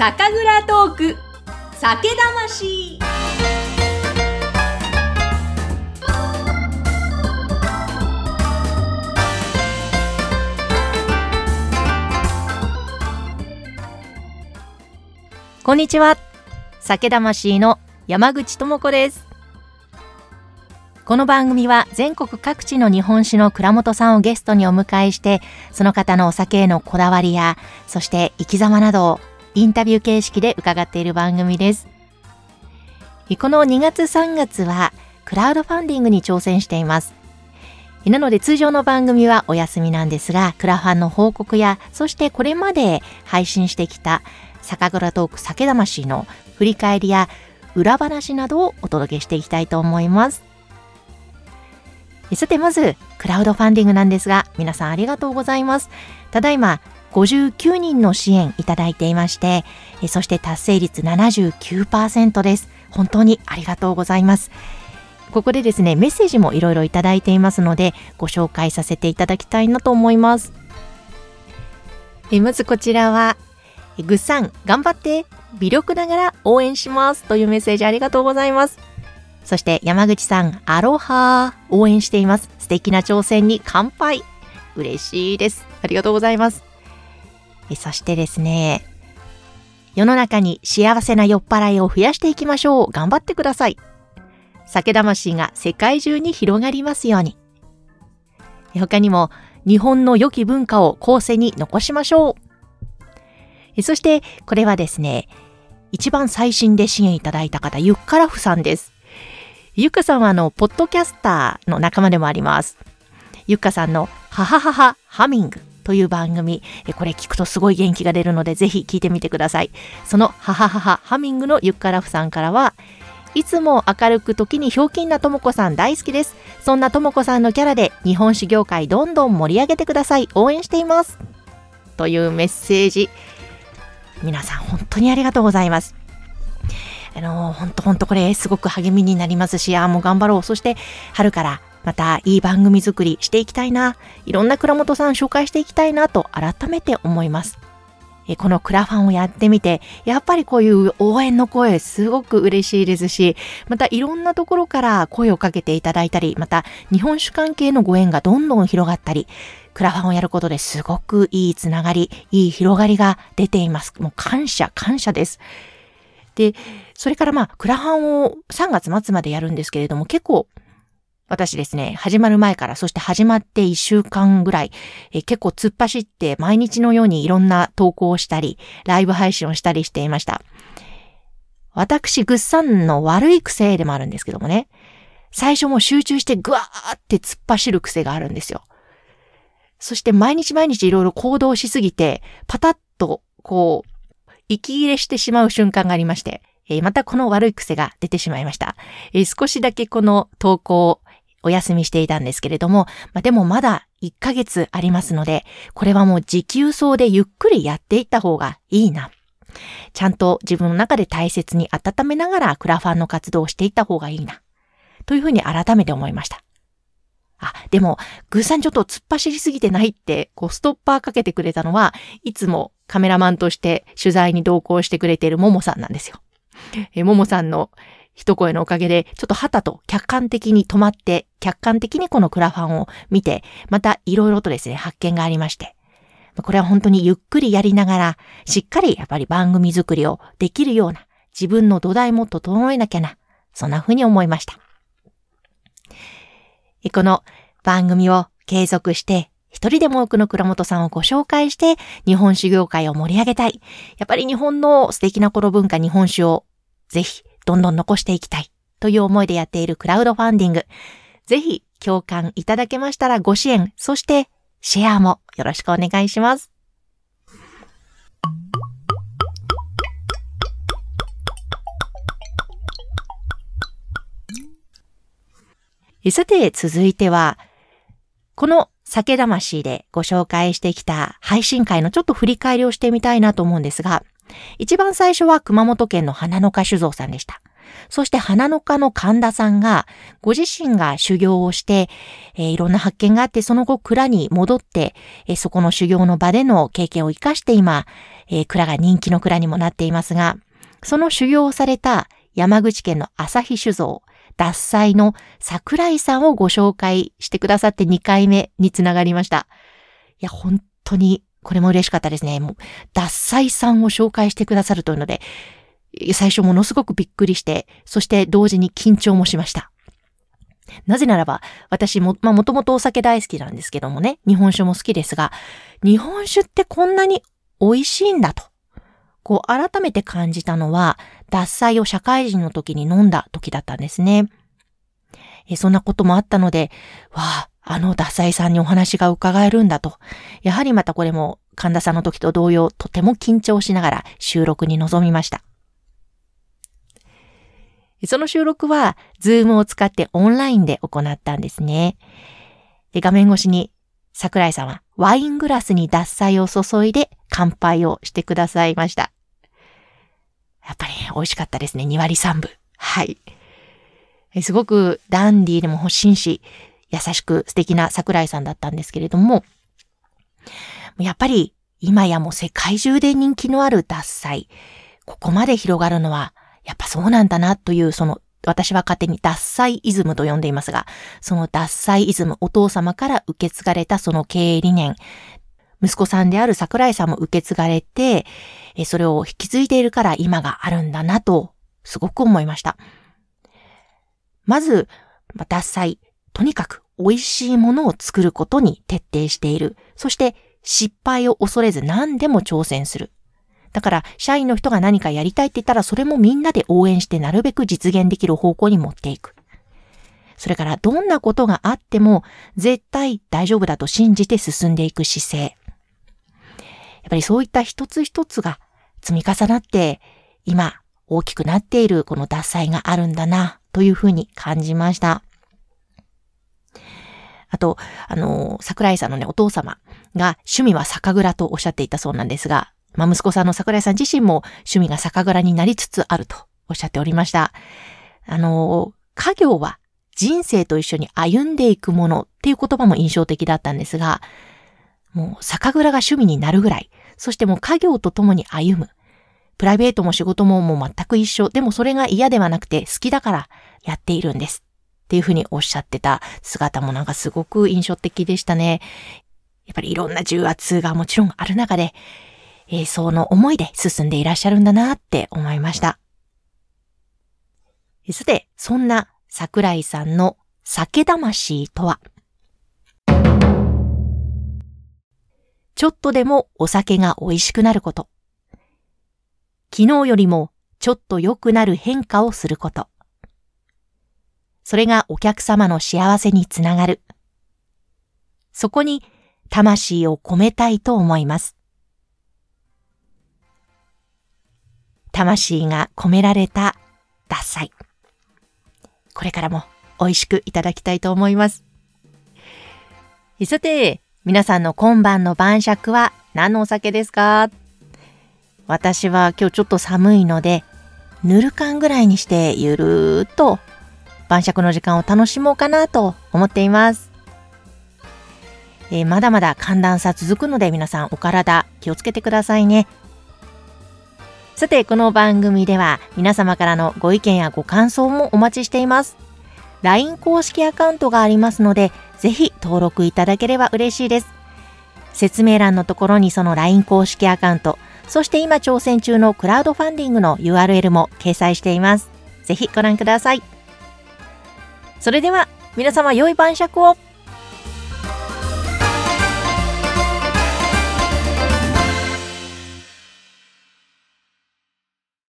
酒蔵トーク酒魂こんにちは。酒魂の山口智子です。この番組は全国各地の日本酒の倉本さんをゲストにお迎えして、その方のお酒へのこだわりや、そして生き様などをインタビュー形式で伺っている番組です。この2月3月はクラウドファンディングに挑戦しています。なので通常の番組はお休みなんですが、クラファンの報告や、そしてこれまで配信してきた酒蔵トーク酒魂の振り返りや裏話などをお届けしていきたいと思います。さてまず、クラウドファンディングなんですが、皆さんありがとうございます。ただいま、59人の支援いただいていまして、そして達成率79%です。本当にありがとうございます。ここでですね、メッセージもいろいろいただいていますので、ご紹介させていただきたいなと思います。えまずこちらは、ぐっさん、頑張って微力ながら応援しますというメッセージありがとうございます。そして山口さん、アロハ応援しています。素敵な挑戦に乾杯嬉しいです。ありがとうございます。そしてですね、世の中に幸せな酔っ払いを増やしていきましょう。頑張ってください。酒魂が世界中に広がりますように。他にも、日本の良き文化を後世に残しましょう。そして、これはですね、一番最新で支援いただいた方、ゆっからふさんです。ゆっかさんはあの、ポッドキャスターの仲間でもあります。ゆっかさんの、ははははハミングという番組、これ聞くとすごい元気が出るので、ぜひ聞いてみてください。その、ははははハミングのゆっからふさんからは、いつも明るく時にひょうきんなともこさん大好きです。そんなともこさんのキャラで日本酒業界どんどん盛り上げてください。応援しています。というメッセージ。皆さん本当にありがとうございます。あの、本当本当これすごく励みになりますし、ああ、もう頑張ろう。そして春からまたいい番組作りしていきたいな。いろんな倉本さん紹介していきたいなと改めて思います。このクラファンをやってみて、やっぱりこういう応援の声すごく嬉しいですし、またいろんなところから声をかけていただいたり、また日本酒関係のご縁がどんどん広がったり、クラファンをやることですごくいいつながり、いい広がりが出ています。もう感謝、感謝です。で、それからまあ、クラファンを3月末までやるんですけれども、結構私ですね、始まる前から、そして始まって1週間ぐらい、え結構突っ走って毎日のようにいろんな投稿をしたり、ライブ配信をしたりしていました。私、ぐっさんの悪い癖でもあるんですけどもね、最初も集中してぐわーって突っ走る癖があるんですよ。そして毎日毎日いろいろ行動しすぎて、パタッと、こう、息切れしてしまう瞬間がありまして、またこの悪い癖が出てしまいました。少しだけこの投稿をお休みしていたんですけれども、まあ、でもまだ1ヶ月ありますので、これはもう持久走でゆっくりやっていった方がいいな。ちゃんと自分の中で大切に温めながらクラファンの活動をしていった方がいいな。というふうに改めて思いました。あ、でも、グーさんちょっと突っ走りすぎてないって、こう、ストッパーかけてくれたのは、いつもカメラマンとして取材に同行してくれているももさんなんですよ。え、ももさんの一声のおかげで、ちょっと旗と客観的に止まって、客観的にこのクラファンを見て、またいろいろとですね、発見がありまして。これは本当にゆっくりやりながら、しっかりやっぱり番組作りをできるような、自分の土台も整えなきゃな、そんな風に思いました。この番組を継続して、一人でも多くの倉本さんをご紹介して、日本酒業界を盛り上げたい。やっぱり日本の素敵なこの文化、日本酒をぜひどんどん残していきたいという思いでやっているクラウドファンディング。ぜひ共感いただけましたらご支援、そしてシェアもよろしくお願いします。さて続いては、この酒魂でご紹介してきた配信会のちょっと振り返りをしてみたいなと思うんですが、一番最初は熊本県の花の花酒造さんでした。そして花の科の神田さんが、ご自身が修行をして、えー、いろんな発見があって、その後蔵に戻って、えー、そこの修行の場での経験を活かして今、えー、蔵が人気の蔵にもなっていますが、その修行をされた山口県の朝日酒造、脱菜の桜井さんをご紹介してくださって2回目につながりました。いや、本当にこれも嬉しかったですね。もう、脱菜さんを紹介してくださるというので、最初ものすごくびっくりして、そして同時に緊張もしました。なぜならば、私も、まあもともとお酒大好きなんですけどもね、日本酒も好きですが、日本酒ってこんなに美味しいんだと。こう改めて感じたのは、脱菜を社会人の時に飲んだ時だったんですね。えそんなこともあったので、わあ、あの脱菜さんにお話が伺えるんだと。やはりまたこれも神田さんの時と同様、とても緊張しながら収録に臨みました。その収録は、ズームを使ってオンラインで行ったんですね。で画面越しに桜井さんはワイングラスに脱菜を注いで乾杯をしてくださいました。やっぱり美味しかったですね。2割3分。はい。すごくダンディーでも欲しいし、優しく素敵な桜井さんだったんですけれども、やっぱり今やもう世界中で人気のある脱菜、ここまで広がるのは、やっぱそうなんだなという、その、私は勝手に脱菜イズムと呼んでいますが、その脱菜イズム、お父様から受け継がれたその経営理念、息子さんである桜井さんも受け継がれて、それを引き継いでいるから今があるんだなと、すごく思いました。まず、脱菜、とにかく美味しいものを作ることに徹底している。そして失敗を恐れず何でも挑戦する。だから、社員の人が何かやりたいって言ったら、それもみんなで応援してなるべく実現できる方向に持っていく。それから、どんなことがあっても、絶対大丈夫だと信じて進んでいく姿勢。やっぱりそういった一つ一つが積み重なって、今、大きくなっているこの脱菜があるんだな、というふうに感じました。あと、あの、桜井さんのね、お父様が趣味は酒蔵とおっしゃっていたそうなんですが、まあ、息子さんの桜井さん自身も趣味が酒蔵になりつつあるとおっしゃっておりました。あの、家業は人生と一緒に歩んでいくものっていう言葉も印象的だったんですが、もう酒蔵が趣味になるぐらい、そしてもう家業と共に歩む。プライベートも仕事ももう全く一緒。でもそれが嫌ではなくて好きだからやっているんです。っていうふうにおっしゃってた姿もなんかすごく印象的でしたね。やっぱりいろんな重圧がもちろんある中で、えー、その思いで進んでいらっしゃるんだなって思いました。さて、そんな桜井さんの酒魂とは？ちょっとでもお酒が美味しくなること。昨日よりもちょっと良くなる変化をすること。それがお客様の幸せにつながる。そこに魂を込めたいと思います。魂が込められた脱菜。これからも美味しくいただきたいと思います。さて、皆さんの今晩の晩酌は何のお酒ですか？私は今日ちょっと寒いので、ぬる缶ぐらいにしてゆるーっと晩酌の時間を楽しもうかなと思っています。えー、まだまだ寒暖差続くので皆さんお体気をつけてくださいね。さて、この番組では皆様からのご意見やご感想もお待ちしています。LINE 公式アカウントがありますので、ぜひ登録いただければ嬉しいです。説明欄のところにその LINE 公式アカウント、そして今挑戦中のクラウドファンディングの URL も掲載しています。ぜひご覧ください。それでは皆様良い晩酌を。